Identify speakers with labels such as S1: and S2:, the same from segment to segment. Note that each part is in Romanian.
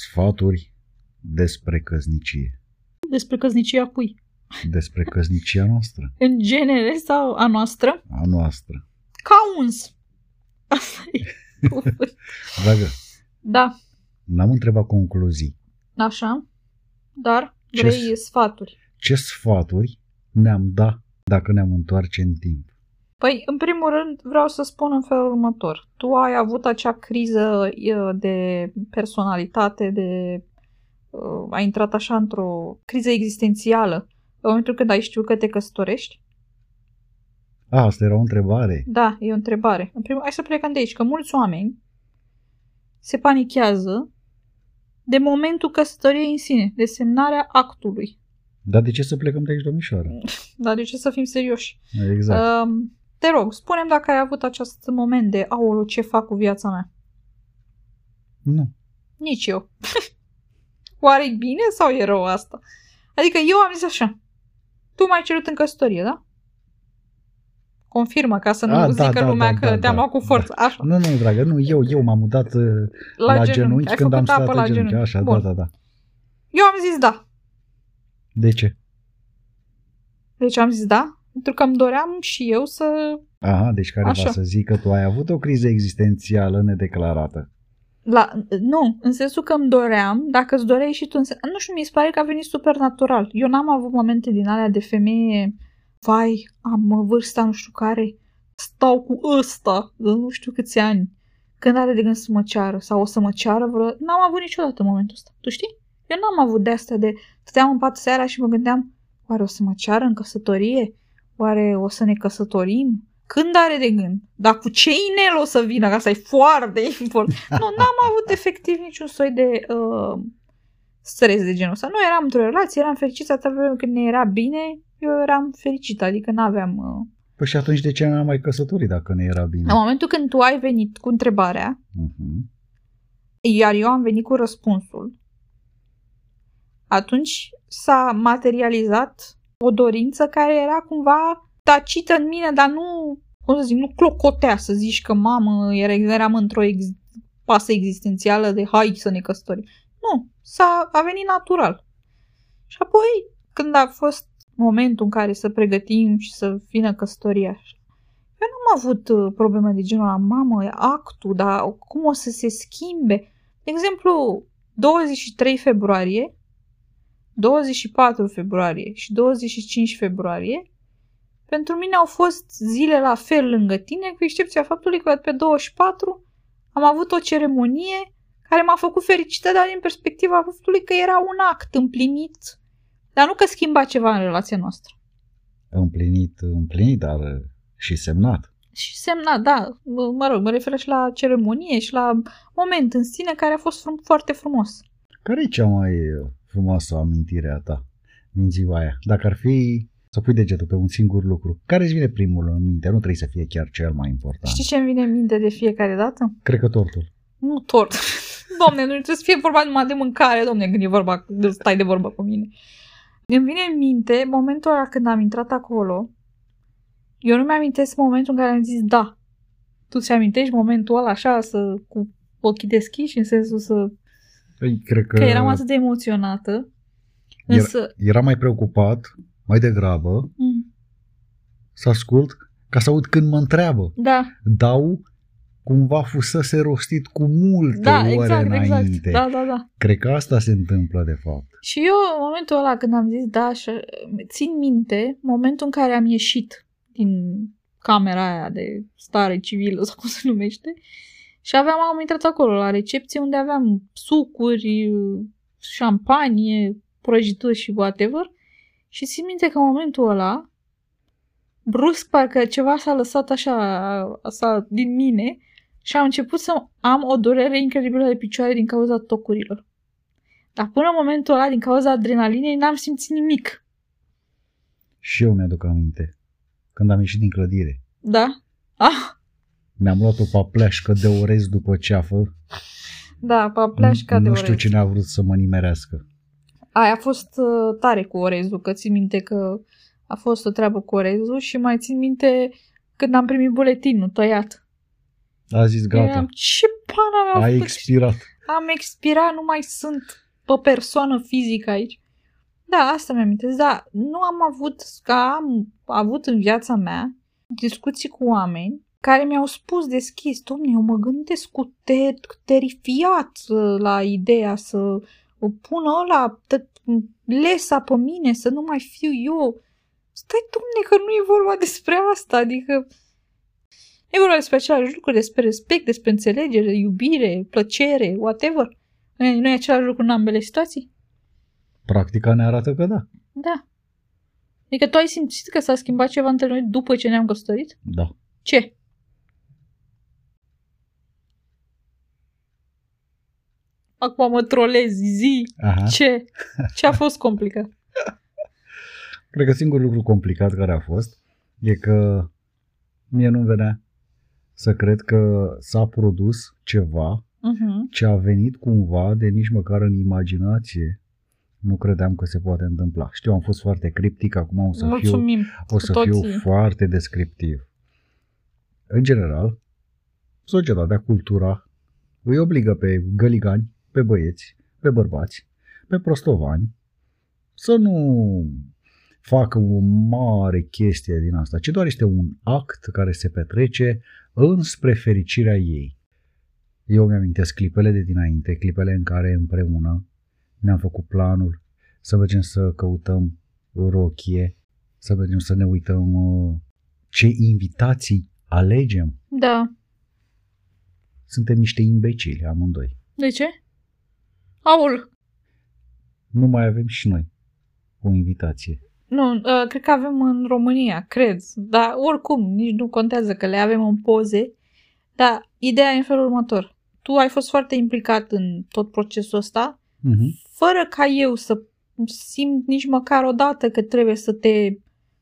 S1: Sfaturi despre căsnicie.
S2: Despre căsnicia cui?
S1: Despre căsnicia noastră.
S2: În genere sau a noastră?
S1: A noastră.
S2: Ca uns. Asta e.
S1: Dragă,
S2: da,
S1: n-am întrebat concluzii.
S2: așa. Dar
S1: Ce
S2: vrei
S1: s-
S2: sfaturi.
S1: Ce sfaturi ne-am da dacă ne-am întoarce în timp?
S2: Păi, în primul rând, vreau să spun în felul următor. Tu ai avut acea criză e, de personalitate, de... uh, ai intrat așa într-o criză existențială în momentul când ai știut că te căsătorești?
S1: A, asta era o întrebare.
S2: Da, e o întrebare. În primul, hai să plecăm de aici, că mulți oameni se panichează de momentul căsătoriei în sine, de semnarea actului.
S1: Dar de ce să plecăm de aici, domnișoară?
S2: Dar de ce să fim serioși?
S1: Exact.
S2: Um, te rog, spunem dacă ai avut acest moment de, aolo, ce fac cu viața mea?
S1: Nu.
S2: Nici eu. Oare e bine sau e rău asta? Adică eu am zis așa. Tu m-ai cerut în căsătorie, da? Confirmă, ca să nu
S1: A,
S2: zică
S1: da, da,
S2: lumea
S1: da,
S2: că
S1: da,
S2: te-am
S1: da,
S2: luat cu forță. Așa.
S1: Nu, nu, dragă, nu, eu, eu m-am mutat uh, la, la genunchi,
S2: Ai
S1: când am
S2: făcut
S1: stat
S2: apă
S1: la
S2: la
S1: genunchi.
S2: genunchi.
S1: Așa,
S2: Bun.
S1: da, da, da.
S2: Eu am zis da.
S1: De ce?
S2: Deci am zis da, pentru că îmi doream și eu să...
S1: Aha, deci care
S2: Așa.
S1: va să zic că tu ai avut o criză existențială nedeclarată.
S2: La, nu, în sensul că îmi doream, dacă îți doreai și tu, în sen... nu știu, mi se pare că a venit super natural. Eu n-am avut momente din alea de femeie, vai, am vârsta nu știu care, stau cu ăsta, de nu știu câți ani, când are de gând să mă ceară sau o să mă ceară vreo... N-am avut niciodată momentul ăsta, tu știi? Eu n-am avut de asta de... Stăteam în pat seara și mă gândeam, oare o să mă ceară în căsătorie? Oare o să ne căsătorim? Când are de gând? Dar cu ce inel o să vină? Că asta e foarte important. Nu, n-am avut efectiv niciun soi de uh, stres de genul ăsta. Nu eram într-o relație, eram fericită atâta vreme când ne era bine, eu eram fericită, adică n-aveam... Uh...
S1: Păi și atunci de ce n-am mai căsătorit dacă ne era bine?
S2: În momentul când tu ai venit cu întrebarea,
S1: Uh-huh.
S2: iar eu am venit cu răspunsul, atunci s-a materializat o dorință care era cumva tacită în mine, dar nu, cum să zic, nu clocotea să zici că mamă, era, eram într-o ex- pasă existențială de hai să ne căsătorim. Nu, s-a a venit natural. Și apoi, când a fost momentul în care să pregătim și să vină căsătoria, eu n-am avut uh, probleme de genul ăla, mamă, e actul, dar cum o să se schimbe? De exemplu, 23 februarie, 24 februarie și 25 februarie, pentru mine au fost zile la fel lângă tine, cu excepția faptului că pe 24 am avut o ceremonie care m-a făcut fericită, dar din perspectiva faptului că era un act împlinit, dar nu că schimba ceva în relația noastră.
S1: Împlinit, împlinit, dar uh, și semnat.
S2: Și semna, da, mă mă rog, mă refer și la ceremonie și la moment în sine care a fost frum- foarte frumos.
S1: Care e cea mai uh, frumoasă amintire a ta din ziua aia? Dacă ar fi să pui degetul pe un singur lucru, care îți vine primul în minte? Nu trebuie să fie chiar cel mai important.
S2: Știi ce îmi vine în minte de fiecare dată?
S1: Cred că tortul.
S2: Nu tort. Domne, nu trebuie să fie vorba numai de mâncare, domne, când e vorba, când stai de vorbă cu mine. Îmi vine în minte momentul ăla când am intrat acolo. Eu nu mi-amintesc momentul în care am zis da. Tu ți amintești momentul ăla așa, să, cu ochii deschiși, în sensul să...
S1: Păi, cred că,
S2: Că eram atât de emoționată. Însă...
S1: era mai preocupat, mai degrabă,
S2: Mm,
S1: să ascult ca să aud când mă întreabă.
S2: Da,
S1: Dau cumva fusese rostit cu multe
S2: da,
S1: ore
S2: exact, exact.
S1: înainte.
S2: Da, da, da.
S1: Cred că asta se întâmplă de fapt.
S2: Și eu, în momentul ăla când am zis da, și țin minte momentul în care am ieșit din camera aia de stare civilă sau cum se numește și aveam, am intrat acolo la recepție unde aveam sucuri, șampanie, prăjituri și whatever și țin minte că în momentul ăla brusc parcă ceva s-a lăsat așa, așa din mine și am început să am o durere incredibilă de picioare din cauza tocurilor. Dar până în momentul ăla, din cauza adrenalinei, n-am simțit nimic.
S1: Și eu mi-aduc aminte. Când am ieșit din clădire.
S2: Da? Ah,
S1: Mi-am luat o papleașcă de orez după ceafă.
S2: da, papleașca de
S1: nu știu
S2: orez.
S1: cine a vrut să mă nimerească.
S2: Aia a fost uh, tare cu orezul, că țin minte că a fost o treabă cu orezul și mai țin minte când am primit buletinul tăiat.
S1: A zis gata,
S2: Eram, ce pana mea
S1: ai
S2: făcut?
S1: expirat.
S2: am expirat, nu mai sunt pe persoană fizică aici. Da, asta mi-am amintesc, da, nu am avut, ca am avut în viața mea discuții cu oameni care mi-au spus deschis, domne, eu mă gândesc cu ter- terifiat uh, la ideea să o pună ăla t- lesa pe mine, să nu mai fiu eu. Stai, domne, că nu e vorba despre asta, adică e vorba despre același lucru, despre respect, despre înțelegere, iubire, plăcere, whatever. Nu e, nu e același lucru în ambele situații?
S1: Practica ne arată că da.
S2: Da. Adică tu ai simțit că s-a schimbat ceva între noi după ce ne-am căsătorit?
S1: Da.
S2: Ce? Acum mă trolezi, zi.
S1: Aha.
S2: Ce? Ce a fost complicat?
S1: Cred că singurul lucru complicat care a fost e că mie nu venea să cred că s-a produs ceva
S2: Uh-huh.
S1: ce a venit cumva de nici măcar în imaginație. Nu credeam că se poate întâmpla. Știu, am fost foarte criptic, acum o să fiu,
S2: Mulțumim
S1: o să
S2: cu
S1: fiu
S2: toții.
S1: foarte descriptiv. În general, societatea, cultura îi obligă pe găligani, pe băieți, pe bărbați, pe prostovani să nu facă o mare chestie din asta, ci doar este un act care se petrece înspre fericirea ei. Eu mi-amintesc clipele de dinainte, clipele în care împreună ne-am făcut planul să mergem să căutăm rochie, să mergem să ne uităm uh, ce invitații alegem.
S2: Da.
S1: Suntem niște imbecili amândoi.
S2: De ce? Aul.
S1: Nu mai avem și noi o invitație.
S2: Nu, uh, cred că avem în România, cred. Dar oricum, nici nu contează că le avem în poze. Dar ideea e în felul următor. Tu ai fost foarte implicat în tot procesul ăsta,
S1: Uh-huh.
S2: fără ca eu să simt nici măcar o dată că trebuie să te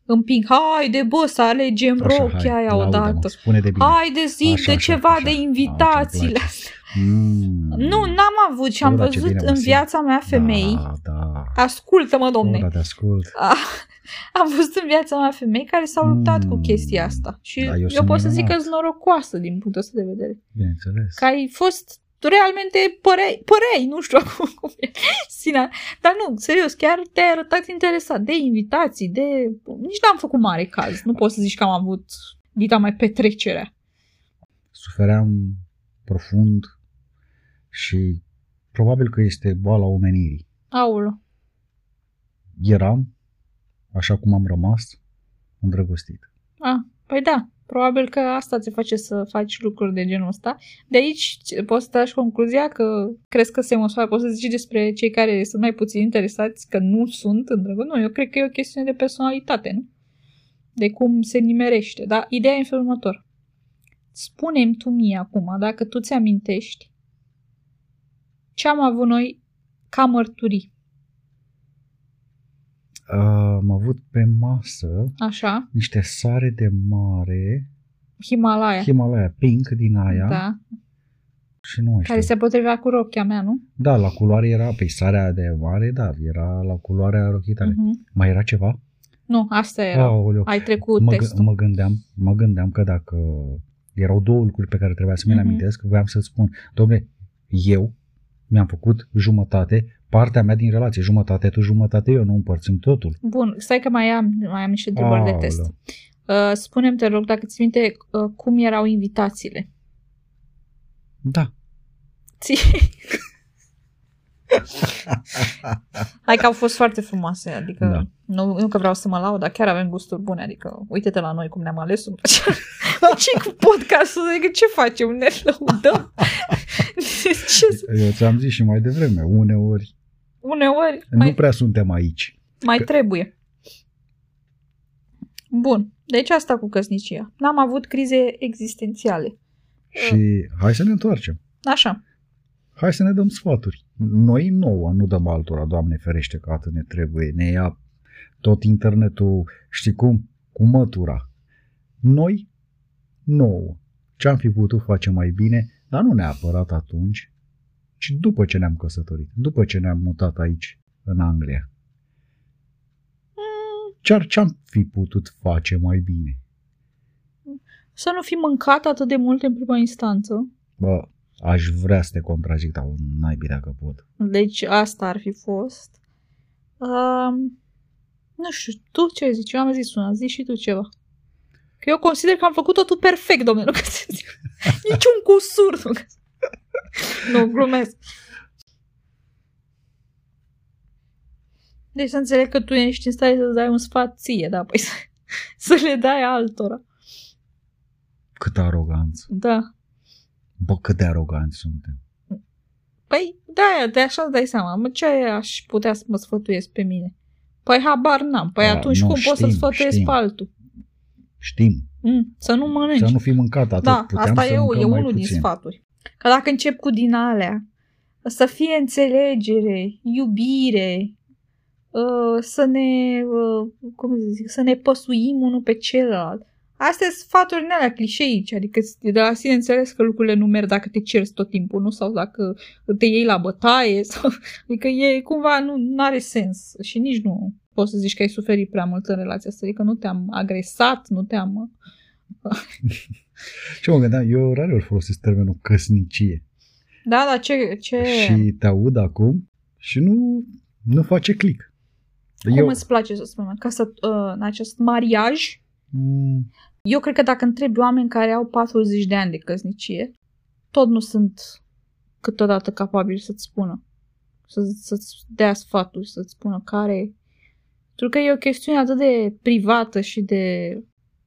S2: împing. Haide, bă, să alegem rochia aia odată.
S1: Spune de bine.
S2: Haide, zi
S1: Așa,
S2: de
S1: așa,
S2: ceva
S1: așa.
S2: de
S1: Ah,
S2: invitațiile.
S1: ce-mi place. Mm.
S2: Nu, n-am avut și am
S1: Bă, dar ce
S2: văzut
S1: bine mă
S2: în
S1: simt.
S2: viața mea femei.
S1: Da, da.
S2: Ascultă-mă, domne.
S1: Oh, da, te ascult.
S2: A- am văzut în viața mea femei care s-au luptat
S1: Mm.
S2: cu chestia asta. Și
S1: Da, eu
S2: eu,
S1: sunt
S2: pot să zic că
S1: minunat.
S2: sunt norocoasă din punctul ăsta de vedere.
S1: Bineînțeles.
S2: Că ai fost realmente părei, părei nu știu acum cum e Sina. Dar nu, serios, chiar te-ai arătat interesat de invitații, de... Nici n-am făcut mare caz. Nu pot să zici că am avut dita mai petrecerea.
S1: Sufeream profund și probabil că este boala omenirii.
S2: Aulă.
S1: Eram, așa cum am rămas, îndrăgostit.
S2: A, păi da, probabil că asta te face să faci lucruri de genul ăsta. De aici ce- poți să tragi concluzia că crezi că se măsoară, poți să zici despre cei care sunt mai puțin interesați că nu sunt în drăgă. Nu, eu cred că e o chestiune de personalitate, nu? De cum se nimerește. Dar ideea e în felul următor. Spune-mi tu mie acum, dacă tu ți-amintești ce am avut noi ca mărturii.
S1: Am avut pe masă
S2: Așa?
S1: niște sare de mare,
S2: Himalaya.
S1: Himalaya pink din aia
S2: Da.
S1: și nu mai știu.
S2: Care se potrivea cu rochia mea, nu?
S1: Da, la culoare era, pe sarea de mare, da, era la culoarea rochii tale.
S2: Mhm.
S1: Mai era ceva?
S2: Nu, asta era.
S1: Aoleu.
S2: Ai trecut
S1: mă,
S2: testul.
S1: gă- mă, gândeam, mă gândeam că dacă erau două lucruri pe care trebuia să mi le
S2: Mhm.
S1: amintesc, voiam să spun, domnule, eu mi-am făcut jumătate, partea mea din relație, jumătate tu, jumătate eu, nu împărțim totul.
S2: Bun, stai că mai am, mai am niște întrebări de
S1: Aoleu.
S2: test. Uh, spune-mi, te rog, dacă ți minte uh, cum erau invitațiile.
S1: Da.
S2: Ți... Hai că au fost foarte frumoase, adică
S1: Da.
S2: nu, nu că vreau să mă laud, dar chiar avem gusturi bune, adică uite-te la noi cum ne-am ales ce cu podcastul, adică ce facem, ne lăudăm? ce,
S1: Eu ți-am zis și mai devreme, uneori
S2: uneori
S1: nu
S2: mai,
S1: prea suntem aici.
S2: mai trebuie. Bun, deci asta cu căsnicia. N-am avut crize existențiale.
S1: Și hai să ne întoarcem.
S2: Așa.
S1: Hai să ne dăm sfaturi. Noi nouă, nu dăm altora, Doamne ferește că atât ne trebuie. Ne ia tot internetul, știi cum, cu mătura. Noi nouă. Ce-am fi putut face mai bine, dar nu neapărat atunci, ci după ce ne-am căsătorit, după ce ne-am mutat aici, în Anglia.
S2: Mm,
S1: Ce-ar ce-am fi putut face mai bine?
S2: Să nu fi mâncat atât de mult în prima instanță.
S1: Bă, Aș vrea să te contrazic, dar n-ai bine că pot.
S2: Deci asta ar fi fost. Um, nu știu, tu ce zici? Eu am zis una, zici și tu ceva. Că eu consider că am făcut totul perfect, domnule. Nu că să zic. Niciun cusur. Nu, că... nu glumesc. Deci să înțeleg că tu ești în stare să dai un sfat ție, da, păi să, să le dai altora.
S1: Câtă aroganță.
S2: Da.
S1: Bă, cât de aroganți suntem.
S2: Păi, da, de așa îți dai seama. Mă, ce aș putea să mă sfătuiesc pe mine? Păi habar n-am. Păi
S1: Da,
S2: atunci
S1: nu,
S2: cum poți să-l
S1: știm,
S2: sfătuiesc
S1: știm.
S2: pe altul?
S1: Știm.
S2: Mm, să nu mănânci.
S1: Să nu fi mâncat atât.
S2: da,
S1: Puteam
S2: asta
S1: să
S2: e,
S1: mâncăm
S2: e
S1: mai
S2: unul din
S1: puțin.
S2: sfaturi. Că dacă încep cu din alea, să fie înțelegere, iubire, uh, să ne, uh, cum să zic, să ne păsuim unul pe celălalt. Astea sunt sfaturi din alea clișeice, adică de la sine înțeles că lucrurile nu merg dacă te ceri tot timpul, nu? Sau dacă te iei la bătaie, sau, adică e cumva, nu are sens și nici nu poți să zici că ai suferit prea mult în relația asta, adică nu te-am agresat, nu te-am...
S1: Ce mă gândeam, eu rare ori folosesc termenul căsnicie.
S2: Da, dar ce... ce...
S1: Și te aud acum și nu, nu face click.
S2: Cum
S1: eu,
S2: îți place să spunem? Ca să, uh, în acest mariaj,
S1: Mm,
S2: eu cred că dacă întrebi oameni care au 40 de ani de căsnicie, tot nu sunt câteodată capabili să-ți spună, să, să-ți dea sfaturi, să-ți spună care... Pentru că e o chestiune atât de privată și de...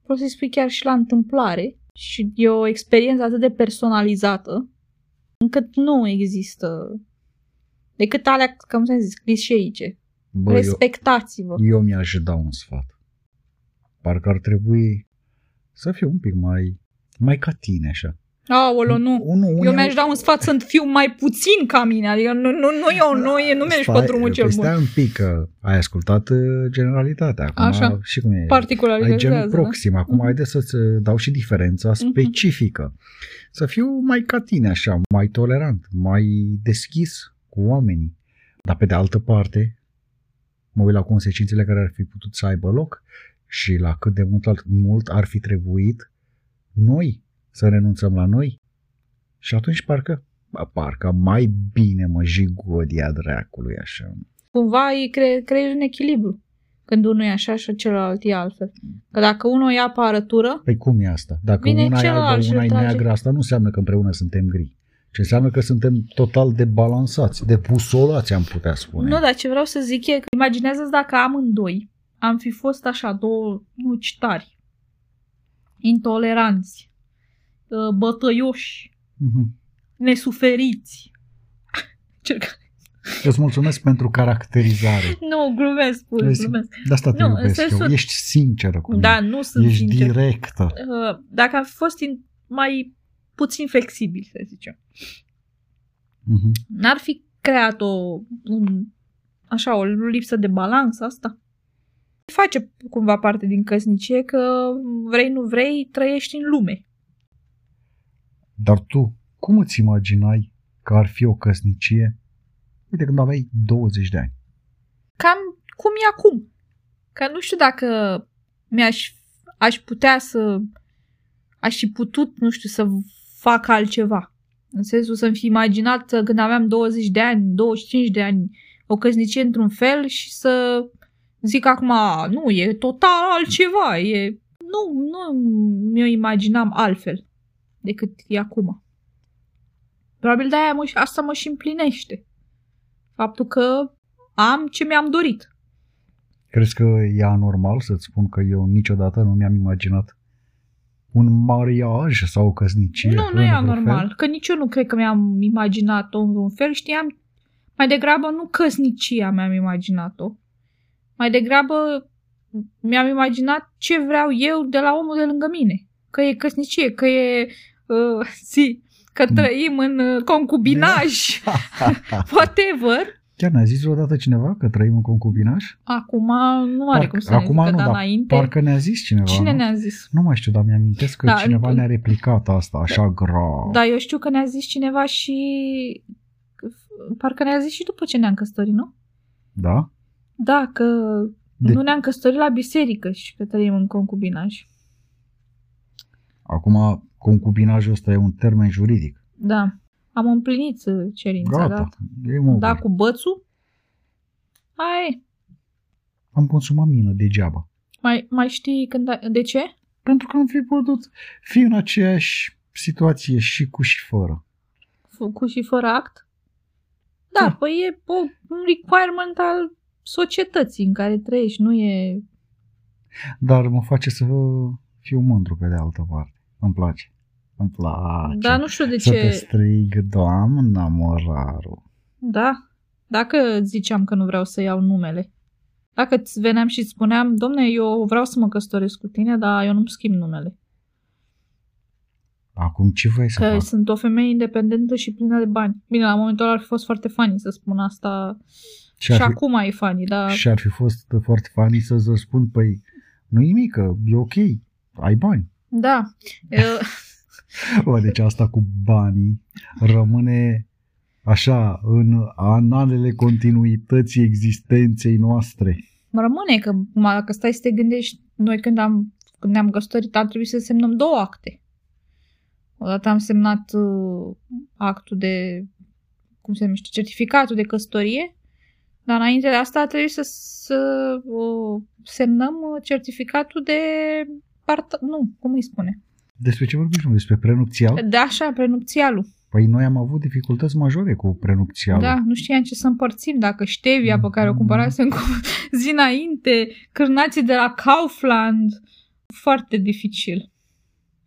S2: Poți să-i spui chiar și la întâmplare și e o experiență atât de personalizată încât nu există decât alea, cum să zis, clișeice.
S1: bă, eu,
S2: Respectați-vă.
S1: eu mi-aș da un sfat. Parcă ar trebui să fiu un pic mai, mai ca tine, așa.
S2: Aolo, nu.
S1: Unul,
S2: Eu mi-aș da un sfat să fiu mai puțin ca mine, adică nu, nu, nu eu, nu, e, nu mergi pe drumul cel
S1: păi
S2: bun.
S1: Stai un pic, că ai ascultat uh, generalitatea. Acum,
S2: Așa.
S1: Și cum e? Ai
S2: Particularizează.
S1: genul proxim. Acum
S2: Mhm.
S1: haide să-ți uh, dau și diferența specifică. Să fiu mai ca tine, așa, mai tolerant, mai deschis cu oamenii. Dar pe de altă parte, mă uit la consecințele care ar fi putut să aibă loc și la cât de mult, mult ar fi trebuit noi să renunțăm la noi. Și atunci parcă, ba, parcă mai bine mă jigodia dracului așa.
S2: Cumva îi cre, creezi un echilibru. Când unul e așa și celălalt e altfel. Că dacă unul ia apărătură,
S1: Păi cum e asta? Dacă
S2: Vine
S1: una e
S2: celălalt
S1: albă,
S2: și
S1: una
S2: îl
S1: e
S2: trage.
S1: neagră, asta nu înseamnă că împreună suntem gri. Ce înseamnă că suntem total debalansați, debusolați, am putea spune.
S2: nu, dar ce vreau să zic e că imaginează dacă amândoi am fi fost așa două nucitari, intoleranți, uh, bătăioși,
S1: Mhm.
S2: nesuferiți. Cerc-
S1: Îți mulțumesc pentru caracterizare.
S2: Nu, glumesc, pur,
S1: Vezi?
S2: glumesc.
S1: De asta te
S2: Nu, în
S1: iubesc eu.
S2: sensul-
S1: Ești sinceră cu mine.
S2: Da, nu sunt
S1: Ești
S2: sincer.
S1: directă.
S2: Uh, dacă am fi fost in, mai puțin flexibil, să zicem,
S1: Mhm.
S2: n-ar fi creat o, un, așa, o lipsă de balans asta? Face cumva parte din căsnicie că vrei, nu vrei, trăiești în lume.
S1: Dar tu, cum îți imaginai că ar fi o căsnicie? Uite, când aveai 20 de ani.
S2: Cam cum e acum. Că nu știu dacă mi-aș aș putea să aș fi putut, nu știu, să fac altceva. În sensul să-mi fi imaginat uh, când aveam 20 de ani, 25 de ani, o căsnicie într-un fel și să zic acum, "A, nu, e total altceva, e... Nu, nu mi-o imaginam altfel decât e acum. Probabil de-aia mă, asta mă și împlinește. Faptul că am ce mi-am dorit.
S1: Crezi că e anormal să-ți spun că eu niciodată nu mi-am imaginat un mariaj sau o căsnicie?
S2: nu, nu
S1: în
S2: e
S1: vreun
S2: anormal.
S1: fel?
S2: Că nici eu nu cred că mi-am imaginat-o în vreun fel. Știam, mai degrabă nu căsnicia mi-am imaginat-o. Mai degrabă mi-am imaginat ce vreau eu de la omul de lângă mine. Că e căsnicie, că e... Uh, zi, că trăim în uh, concubinaj, whatever.
S1: Chiar ne-a zis odată cineva că trăim în concubinaj?
S2: Acum nu are
S1: Parcă-
S2: cum să ne
S1: acum
S2: zică,
S1: nu,
S2: dar
S1: dar
S2: înainte...
S1: Parcă ne-a zis cineva.
S2: Cine
S1: nu?
S2: ne-a zis?
S1: Nu mai știu, dar mi-amintesc că
S2: Da,
S1: cineva
S2: nu-
S1: ne-a replicat asta așa grav.
S2: Da, eu știu că ne-a zis cineva și... Parcă ne-a zis și după ce ne-am căsătorit, nu?
S1: Da?
S2: Da, că
S1: De-
S2: nu ne-am căsătorit la biserică și că trăim în concubinaj.
S1: Acum, concubinajul ăsta e un termen juridic.
S2: Da. Am împlinit uh, cerința,
S1: Gata,
S2: gata.
S1: game over.
S2: Da, cu bățul? Hai,
S1: Am consumat mină degeaba.
S2: mai, mai știi când ai... De ce?
S1: Pentru că am fi putut fi în aceeași situație și cu și fără.
S2: F- Cu și fără act? Da,
S1: Da.
S2: păi e o, un requirement al societății în care trăiești, nu e...
S1: Dar mă face să fiu mândru pe de altă parte. Îmi place. Îmi place.
S2: Dar nu știu de
S1: să te
S2: ce...
S1: strig, doamna moraru.
S2: Da, dacă ziceam că nu vreau să iau numele. Dacă îți veneam și îți spuneam, domne, eu vreau să mă căsătoresc cu tine, dar eu nu-mi schimb numele.
S1: Acum ce vrei să
S2: Că
S1: fac?
S2: sunt o femeie independentă și plină de bani. Bine, la momentul ăla ar fi fost foarte funny să spun asta.
S1: Și
S2: și
S1: ar, fi,
S2: acum e funny, dar...
S1: și ar fi fost foarte funny să-ți răspund, păi, nu nimic, că e ok, ai bani.
S2: Da. Eu-
S1: Bă, deci asta cu banii rămâne așa în analele continuității existenței noastre.
S2: Mă rămâne că, acum, dacă stai să te gândești, noi când, am, când ne-am căsătorit, ar trebui să semnăm două acte. Odată am semnat uh, actul de, cum se numește, certificatul de căsătorie, dar înainte de asta a trebuit să, să uh, semnăm uh, certificatul de part... Nu, cum îi spune?
S1: Despre ce vorbim? nu? Despre prenupțial?
S2: Da, așa, prenupțialul.
S1: Păi noi am avut dificultăți majore cu prenupțialul.
S2: Da, nu știam ce să împărțim, dacă ștevia pe care o cumpărasem cu zi înainte, cârnații de la Kaufland, foarte dificil.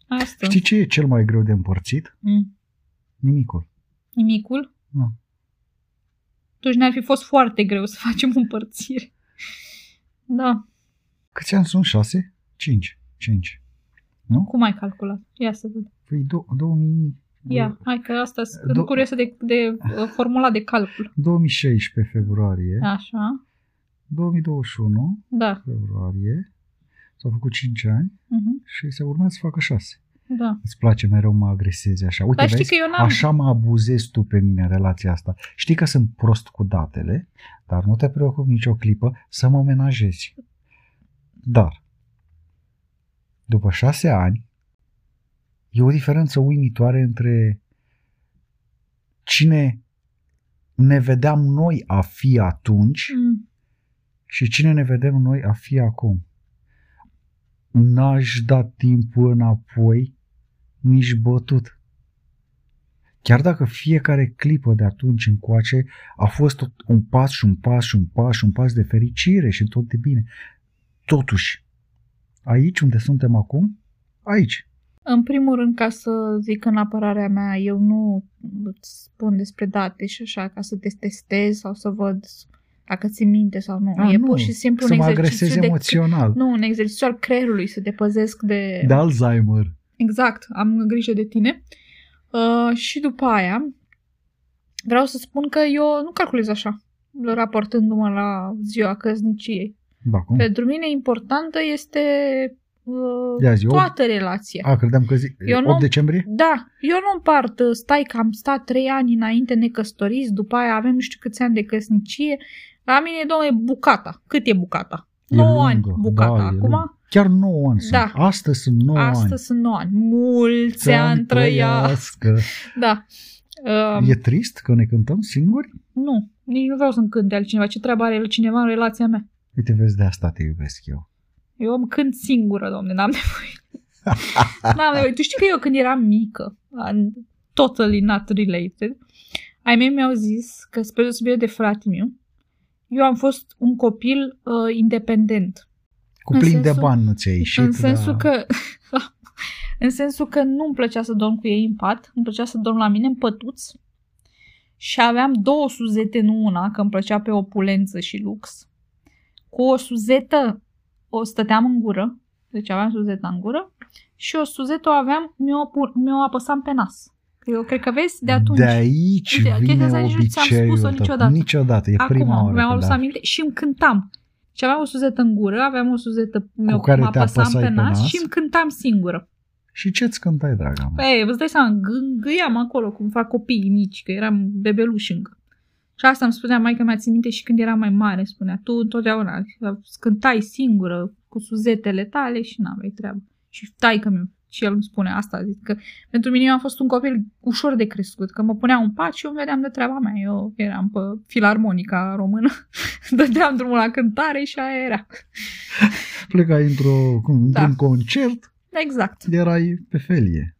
S2: Asta.
S1: Știi ce e cel mai greu de împărțit?
S2: Mm.
S1: Nimicul.
S2: Nimicul?
S1: Da.
S2: Totuși ne-ar fi fost foarte greu să facem împărțire. Da.
S1: Câți ani sunt? Șase? Cinci. Cinci.
S2: Cum ai calculat? Ia să văd.
S1: Păi do- 2000...
S2: Ia, hai că asta sunt
S1: Do-
S2: curioasă de, de uh, formula de calcul.
S1: 2016 februarie,
S2: Așa,
S1: 2021
S2: da.
S1: februarie, s-au făcut 5 ani
S2: Uh-huh.
S1: și se urmează să facă 6.
S2: Da.
S1: Îți place mereu mă agresezi așa. Uite,
S2: Dar știi
S1: vezi?
S2: că eu n-am...
S1: Așa mă abuzezi tu pe mine în relația asta. Știi că sunt prost cu datele, dar nu te preocup nicio clipă să mă menajezi. Dar, după șase ani, e o diferență uimitoare între cine ne vedeam noi a fi atunci
S2: Mm.
S1: și cine ne vedem noi a fi acum. N-aș da timpul înapoi nici bătut. Chiar dacă fiecare clipă de atunci încoace a fost tot un pas și un pas și un pas și un pas de fericire și tot de bine. Totuși, aici unde suntem acum, aici.
S2: În primul rând, ca să zic în apărarea mea, eu nu îți spun despre date și așa, ca să te testez sau să văd dacă ți minte sau nu.
S1: Ah,
S2: e
S1: nu,
S2: pur și simplu
S1: să
S2: un
S1: mă
S2: exercițiu
S1: agresezi
S2: de...
S1: emoțional.
S2: Nu, un exercițiu al creierului, să te păzesc de...
S1: De Alzheimer.
S2: Exact, am grijă de tine. Uh, și după aia, vreau să spun că eu nu calculez așa, raportându-mă la ziua căsniciei.
S1: Da, cum?
S2: Pentru mine importantă este uh,
S1: Ia zi,
S2: toată relația.
S1: A, credeam că zi,
S2: Eu
S1: 8
S2: nu-
S1: decembrie?
S2: Da, eu nu împart, uh, stai că am stat trei ani înainte necăsătoriți, după aia avem nu știu câți ani de căsnicie. La mine, domnule, bucata. Cât e bucata?
S1: E
S2: 9 ani
S1: lungă,
S2: bucata.
S1: da, e
S2: Acum,
S1: lungă. Chiar 9 ani
S2: Da.
S1: sunt. Astăzi sunt 9 ani.
S2: astăzi sunt 9 ani. Mulți ani trăiască. Da. Um,
S1: E trist că ne cântăm singuri?
S2: Nu, nici nu vreau să-mi cânte altcineva. Ce treabă are cineva în relația mea?
S1: Uite, vezi, de asta te iubesc eu.
S2: Eu îmi cânt singură, domne, n-am nevoie. n-am nevoie. Tu știi că eu când eram mică, în- totally not related, ai mei mi-au zis că spre deosebire de fratele meu, eu am fost un copil uh, independent.
S1: Cu
S2: În
S1: plin de
S2: sensul-
S1: bani nu ți-a ieșit.
S2: în sensul
S1: dar-
S2: că în sensul că nu îmi plăcea să dorm cu ei în pat, îmi plăcea să dorm la mine în pătuț și aveam două suzete, nu una, că îmi plăcea pe opulență și lux. Cu o suzetă o stăteam în gură, deci aveam suzeta în gură și o suzetă o aveam, mi-o, pu- mi-o apăsam pe nas. Eu cred că vezi, de atunci.
S1: De aici
S2: Uite, chestia
S1: vine
S2: asta nici nu ți-am
S1: obiceiul
S2: spus-o
S1: tău.
S2: niciodată.
S1: Niciodată, e
S2: Acum
S1: prima oară.
S2: mi-am
S1: când
S2: adus
S1: da.
S2: aminte și îmi cântam. Și aveam o suzetă în gură, aveam o suzetă, mi-o
S1: care
S2: mă
S1: te
S2: apăsam
S1: apăsai
S2: pe
S1: pe
S2: nas,
S1: nas?
S2: și îmi cântam singură.
S1: Și ce-ți cântai, draga mea?
S2: Ei, îți dai seama, gângâiam acolo cum fac copiii mici, că eram bebeluși încă. Și asta îmi spunea maica mea, țin minte și când eram mai mare, spunea, tu întotdeauna cântai singură cu suzetele tale și n-aveai treabă. Și taică mi Și el îmi spune asta, zic că pentru mine eu am fost un copil ușor de crescut, că mă punea un pat și eu vedeam de treaba mea. Eu eram pe filarmonica română, dădeam drumul la cântare și aia era.
S1: Plecai într-o, cum,
S2: Da.
S1: într-un concert,
S2: Exact.
S1: erai pe felie.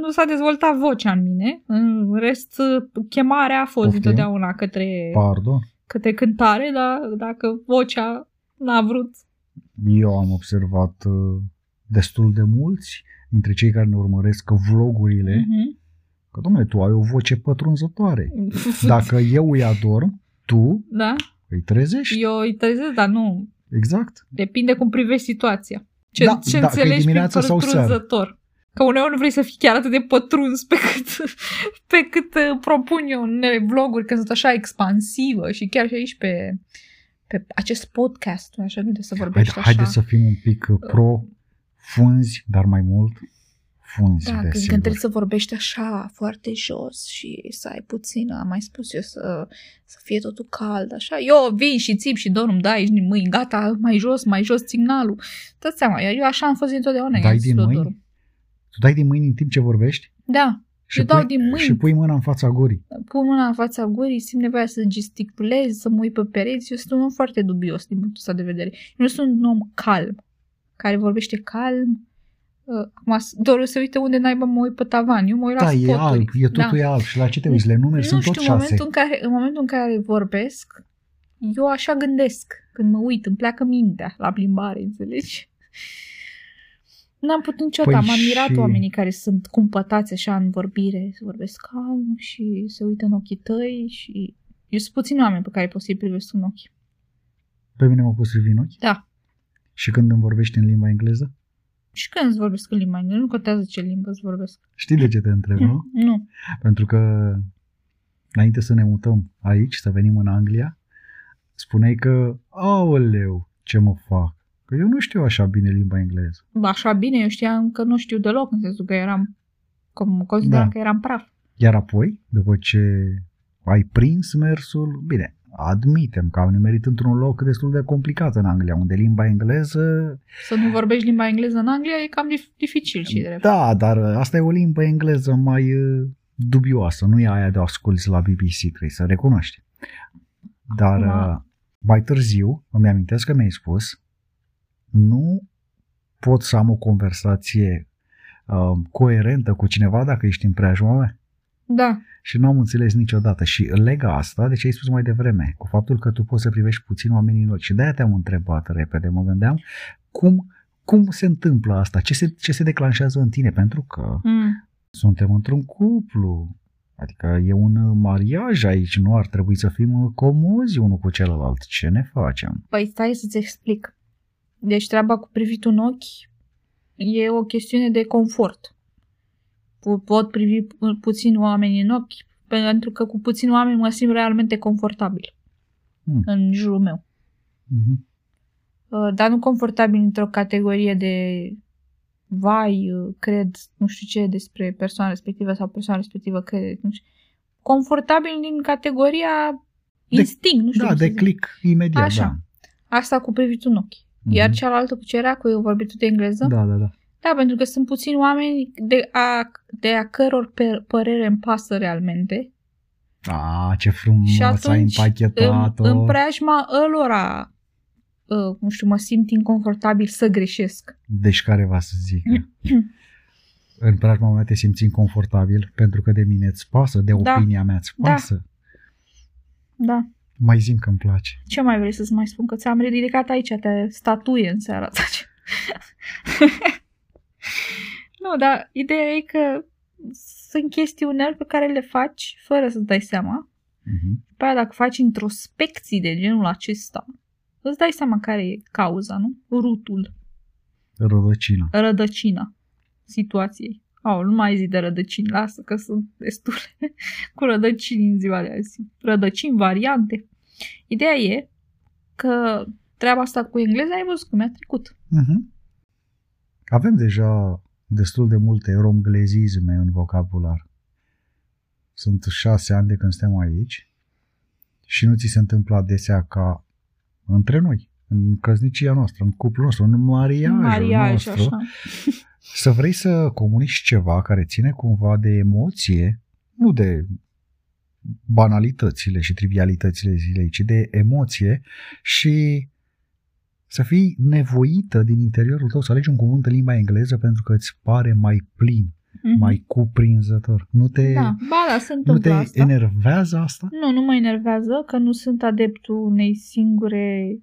S2: Nu s-a dezvoltat vocea în mine, în rest chemarea a fost
S1: Poftim?
S2: întotdeauna către,
S1: Pardon.
S2: către cântare, dar dacă vocea n-a vrut,
S1: Eu am observat uh, destul de mulți dintre cei care ne urmăresc vlogurile,
S2: Mhm.
S1: că, domnule, tu ai o voce pătrunzătoare. Dacă eu îi adorm, tu
S2: Da?
S1: îi trezești.
S2: Eu îi trezesc, dar nu.
S1: Exact.
S2: Depinde cum privești situația. Ce,
S1: Da,
S2: ce
S1: da, că e
S2: înțelegi prin
S1: dimineața sau seara.
S2: pătrunzător. Că uneori nu vrei să fii chiar atât de pătruns pe cât, pe cât uh, propun eu în unele vloguri, că sunt așa expansivă și chiar și aici pe, pe acest podcast, nu așa, nu de să
S1: Haide,
S2: vorbești așa.
S1: haideți să fim un pic uh, pro funzi, dar mai mult funzi,
S2: Da, când, când
S1: desigur.
S2: trebuie să vorbești așa, foarte jos și să ai puțin, am mai spus eu, să, să fie totul cald, așa. Eu vin și țip și dorm, da, ești din mâini, gata, mai jos, mai jos signalul. Dați seama, eu, eu așa am fost întotdeauna.
S1: Dai
S2: i-am
S1: din
S2: zis lui
S1: mâini?
S2: Doru.
S1: Tu dai din mâini în timp ce vorbești
S2: Da,
S1: și,
S2: Eu dau
S1: pui,
S2: din mâini.
S1: și pui mâna în fața gurii.
S2: pun mâna în fața gurii, simt nevoia să gesticulez, să mă uit pe pereți. Eu sunt un om foarte dubios din punctul ăsta de vedere. Eu nu sunt un om calm, care vorbește calm. Uh, Acum, Doru se uită unde naiba mă uit pe tavan. Eu mă uit la
S1: Da, e
S2: spoturi.
S1: alb, e totul e alb. Și la ce te uiți? Le numeri
S2: nu
S1: sunt
S2: știu,
S1: tot
S2: în
S1: șase.
S2: momentul în, care, în momentul în care vorbesc, eu așa gândesc. Când mă uit, îmi pleacă mintea la plimbare, înțelegi? N-am putut niciodată.
S1: Păi
S2: Am admirat
S1: și-
S2: oamenii care sunt cumpătați așa în vorbire, să vorbesc calm și se uită în ochii tăi și... Eu sunt puțini oameni pe care pot să-i privesc în ochi.
S1: Pe mine mă poți privi în ochi?
S2: Da.
S1: Și când îmi vorbești în limba engleză?
S2: Și când îți vorbesc în limba engleză, nu contează ce limbă îți vorbesc.
S1: Știi de ce te întreb, nu?
S2: Nu.
S1: Pentru că înainte să ne mutăm aici, să venim în Anglia, spuneai că, aoleu, ce mă fac? Că eu nu știu așa bine limba engleză.
S2: Ba, Așa bine, eu știam că nu știu deloc, în sensul că eram... Cum consideram
S1: Da.
S2: că eram praf.
S1: Iar apoi, după ce ai prins mersul, bine, admitem că am nimerit într-un loc destul de complicat în Anglia, unde limba engleză,
S2: Să nu vorbești limba engleză în Anglia e cam dif- dificil și drept.
S1: da, dar asta e o limbă engleză mai uh, dubioasă, nu e aia de asculți la BBC, trebuie să recunoști. Dar
S2: Acum-
S1: uh, mai târziu, îmi amintesc că mi-ai spus, nu pot să am o conversație uh, coerentă cu cineva dacă ești în preajma mea.
S2: Da,
S1: Și nu am înțeles niciodată. Și lega asta, de ce ai spus mai devreme, cu faptul că tu poți să privești puțin oamenii în ochi. Și de-aia te-am întrebat repede, mă gândeam, cum, cum se întâmplă asta? Ce se, ce se declanșează în tine? Pentru că
S2: mm.
S1: suntem într-un cuplu. Adică e un mariaj aici, nu ar trebui să fim comozi unul cu celălalt. Ce ne facem?
S2: Păi stai să-ți explic. Deci treaba cu privitul în ochi e o chestiune de confort. Pu- Pot privi pu- puțin oameni în ochi pentru că cu puțin oameni mă simt realmente confortabil
S1: Hmm.
S2: în jurul meu.
S1: Mhm.
S2: Uh, Dar nu confortabil într-o categorie de vai, uh, cred, nu știu ce despre persoana respectivă sau persoana respectivă crede, nu știu. Confortabil din categoria
S1: De-
S2: instinct, nu știu
S1: Da,
S2: cum să
S1: de
S2: zic.
S1: click imediat.
S2: Așa. Asta cu privitul în ochi.
S1: Da.
S2: Iar
S1: Mhm.
S2: cealaltă cu ce era, cu eu vorbit de engleză?
S1: Da, da, da.
S2: Da, pentru că sunt puțini oameni de a, de a căror pe, părere îmi pasă realmente.
S1: A, ce frumos
S2: Și
S1: ai
S2: atunci, În,
S1: împachetat-o.
S2: în preajma ălora, uh, nu știu, mă simt inconfortabil să greșesc.
S1: Deci care va să zic? în preajma mea te simți inconfortabil pentru că de mine îți pasă, de
S2: Da.
S1: opinia mea îți
S2: Da.
S1: pasă.
S2: Da.
S1: Mai zim că îmi place.
S2: Ce mai vrei să-ți mai spun? Că ți-am ridicat aici te statuie în seara asta. nu, dar ideea e că sunt chestiuneri pe care le faci fără să-ți dai seama.
S1: Mhm.
S2: Pe aia dacă faci introspecții de genul acesta, îți dai seama care e cauza, nu? Rutul,
S1: Rădăcina.
S2: rădăcina situației. Au, nu mai zi de rădăcini, lasă că sunt destule cu rădăcini în ziua de azi. Rădăcini, variante. Ideea e că treaba asta cu engleza ai văzut cum mi-a trecut.
S1: Mhm. Avem deja destul de multe romglezisme în vocabular. Sunt șase ani de când suntem aici și nu ți se întâmplă adesea ca între noi, în căsnicia noastră, în cuplul nostru, în mariajul
S2: Mariaj,
S1: nostru,
S2: așa.
S1: să vrei să comunici ceva care ține cumva de emoție, nu de banalitățile și trivialitățile zilei, ci de emoție și să fii nevoită din interiorul tău să alegi un cuvânt în limba engleză pentru că îți pare mai plin,
S2: Mhm.
S1: mai cuprinzător. Nu te,
S2: Da, ba da, se
S1: nu
S2: întâmplă
S1: te
S2: asta.
S1: enervează asta?
S2: Nu, nu mă enervează că nu sunt adeptul unei singure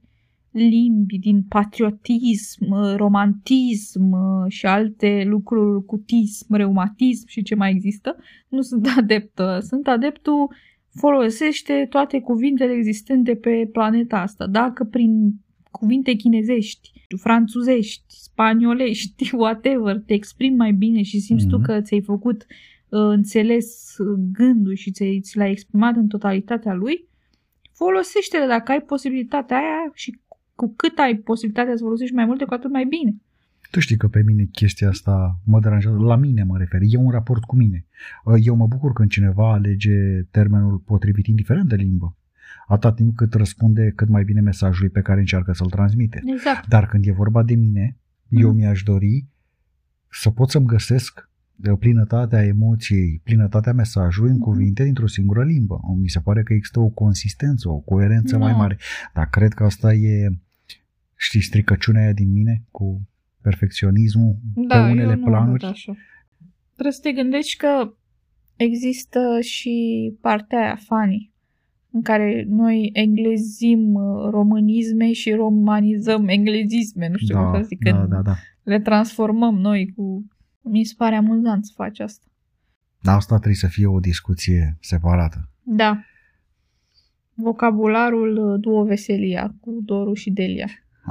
S2: limbi din patriotism, romantism și alte lucruri, cutism, reumatism și ce mai există. Nu sunt adeptă. Sunt adeptul folosește toate cuvintele existente pe planeta asta. Dacă prin cuvinte chinezești, franțuzești, spaniolești, whatever, te exprimi mai bine și simți tu
S1: Mhm.
S2: că ți-ai făcut uh, înțeles gândul și ți, ți l-ai exprimat în totalitatea lui, folosește-le dacă ai posibilitatea aia și cu cât ai posibilitatea să folosești mai multe, cu atât mai bine.
S1: Tu știi că pe mine chestia asta mă deranjează, la mine mă refer, e un raport cu mine. Eu mă bucur când cineva alege termenul potrivit, indiferent de limbă, atâta timp cât răspunde cât mai bine mesajului pe care încearcă să-l transmite.
S2: Exact.
S1: Dar când e vorba de mine, eu
S2: Mhm.
S1: mi-aș dori să pot să-mi găsesc de plinătatea emoției, plinătatea mesajului în
S2: Mhm.
S1: cuvinte dintr-o singură limbă. Mi se pare că există o consistență, o coerență mai
S2: Nu.
S1: mare. Dar cred că asta e, știi, stricăciunea aia din mine cu perfecționismul
S2: Da,
S1: pe unele
S2: eu nu
S1: planuri.
S2: arăt așa. Trebuie să te gândești că există și partea aia funny, în care noi englezim uh, românisme și romanizăm englezisme, nu știu cum
S1: Da,
S2: să zic,
S1: da,
S2: când
S1: da, da.
S2: le transformăm noi cu... Mi se pare amuzant să faci asta.
S1: Dar asta trebuie să fie o discuție separată.
S2: Da. Vocabularul uh, Duo Veselia cu Doru și Delia.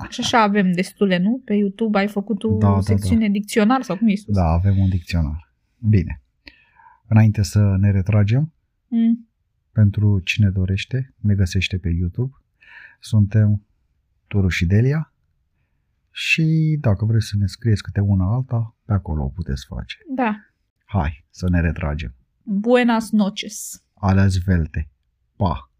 S2: Și așa avem destule, nu? Pe YouTube ai făcut o
S1: Da, da,
S2: secțiune dicționar sau cum e spus?
S1: Da, avem un dicționar. Bine. Înainte să ne retragem,
S2: Mm.
S1: pentru cine dorește, ne găsește pe YouTube. Suntem Turu și Delia și dacă vreți să ne scrieți câte una alta, pe acolo o puteți face.
S2: Da.
S1: Hai să ne retragem.
S2: Buenas noches.
S1: Alea zvelte. Pa!